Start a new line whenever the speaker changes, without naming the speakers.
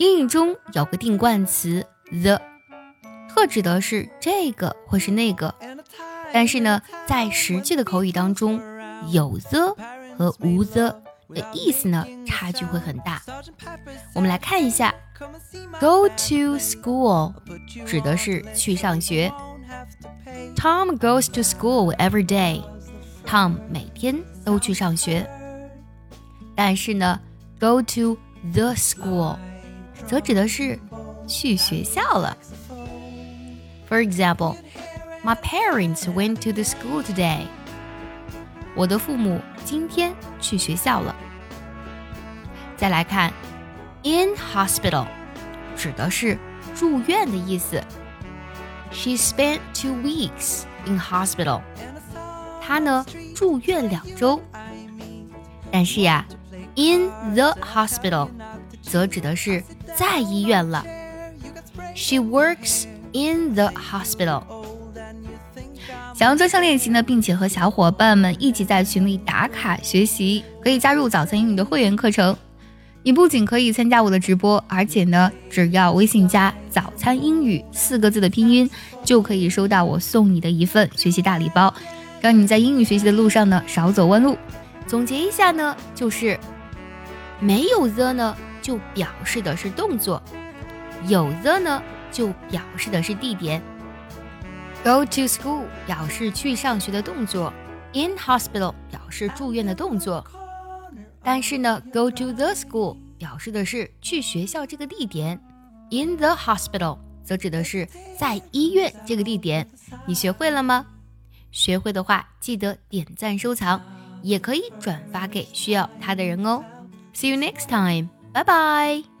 英语中有个定冠词 the，特指的是这个或是那个。但是呢，在实际的口语当中，有 the 和无 the 的意思呢，差距会很大。我们来看一下，go to school 指的是去上学。Tom goes to school every day. Tom 每天都去上学。但是呢，go to the school 则指的是去学校了。For example, my parents went to the school today. 我的父母今天去学校了。再来看，in hospital 指的是住院的意思。She spent two weeks in hospital. 她呢住院两周。但是呀，in the hospital 则指的是在医院了。She works in the hospital。想要专项练习呢，并且和小伙伴们一起在群里打卡学习，可以加入早餐英语的会员课程。你不仅可以参加我的直播，而且呢，只要微信加“早餐英语”四个字的拼音，就可以收到我送你的一份学习大礼包，让你在英语学习的路上呢少走弯路。总结一下呢，就是没有 the 呢，就表示的是动作；有 the 呢，就表示的是地点。Go to school 表示去上学的动作，in hospital 表示住院的动作。但是呢，go to the school 表示的是去学校这个地点，in the hospital 则指的是在医院这个地点。你学会了吗？学会的话，记得点赞收藏，也可以转发给需要它的人哦。See you next time，拜拜。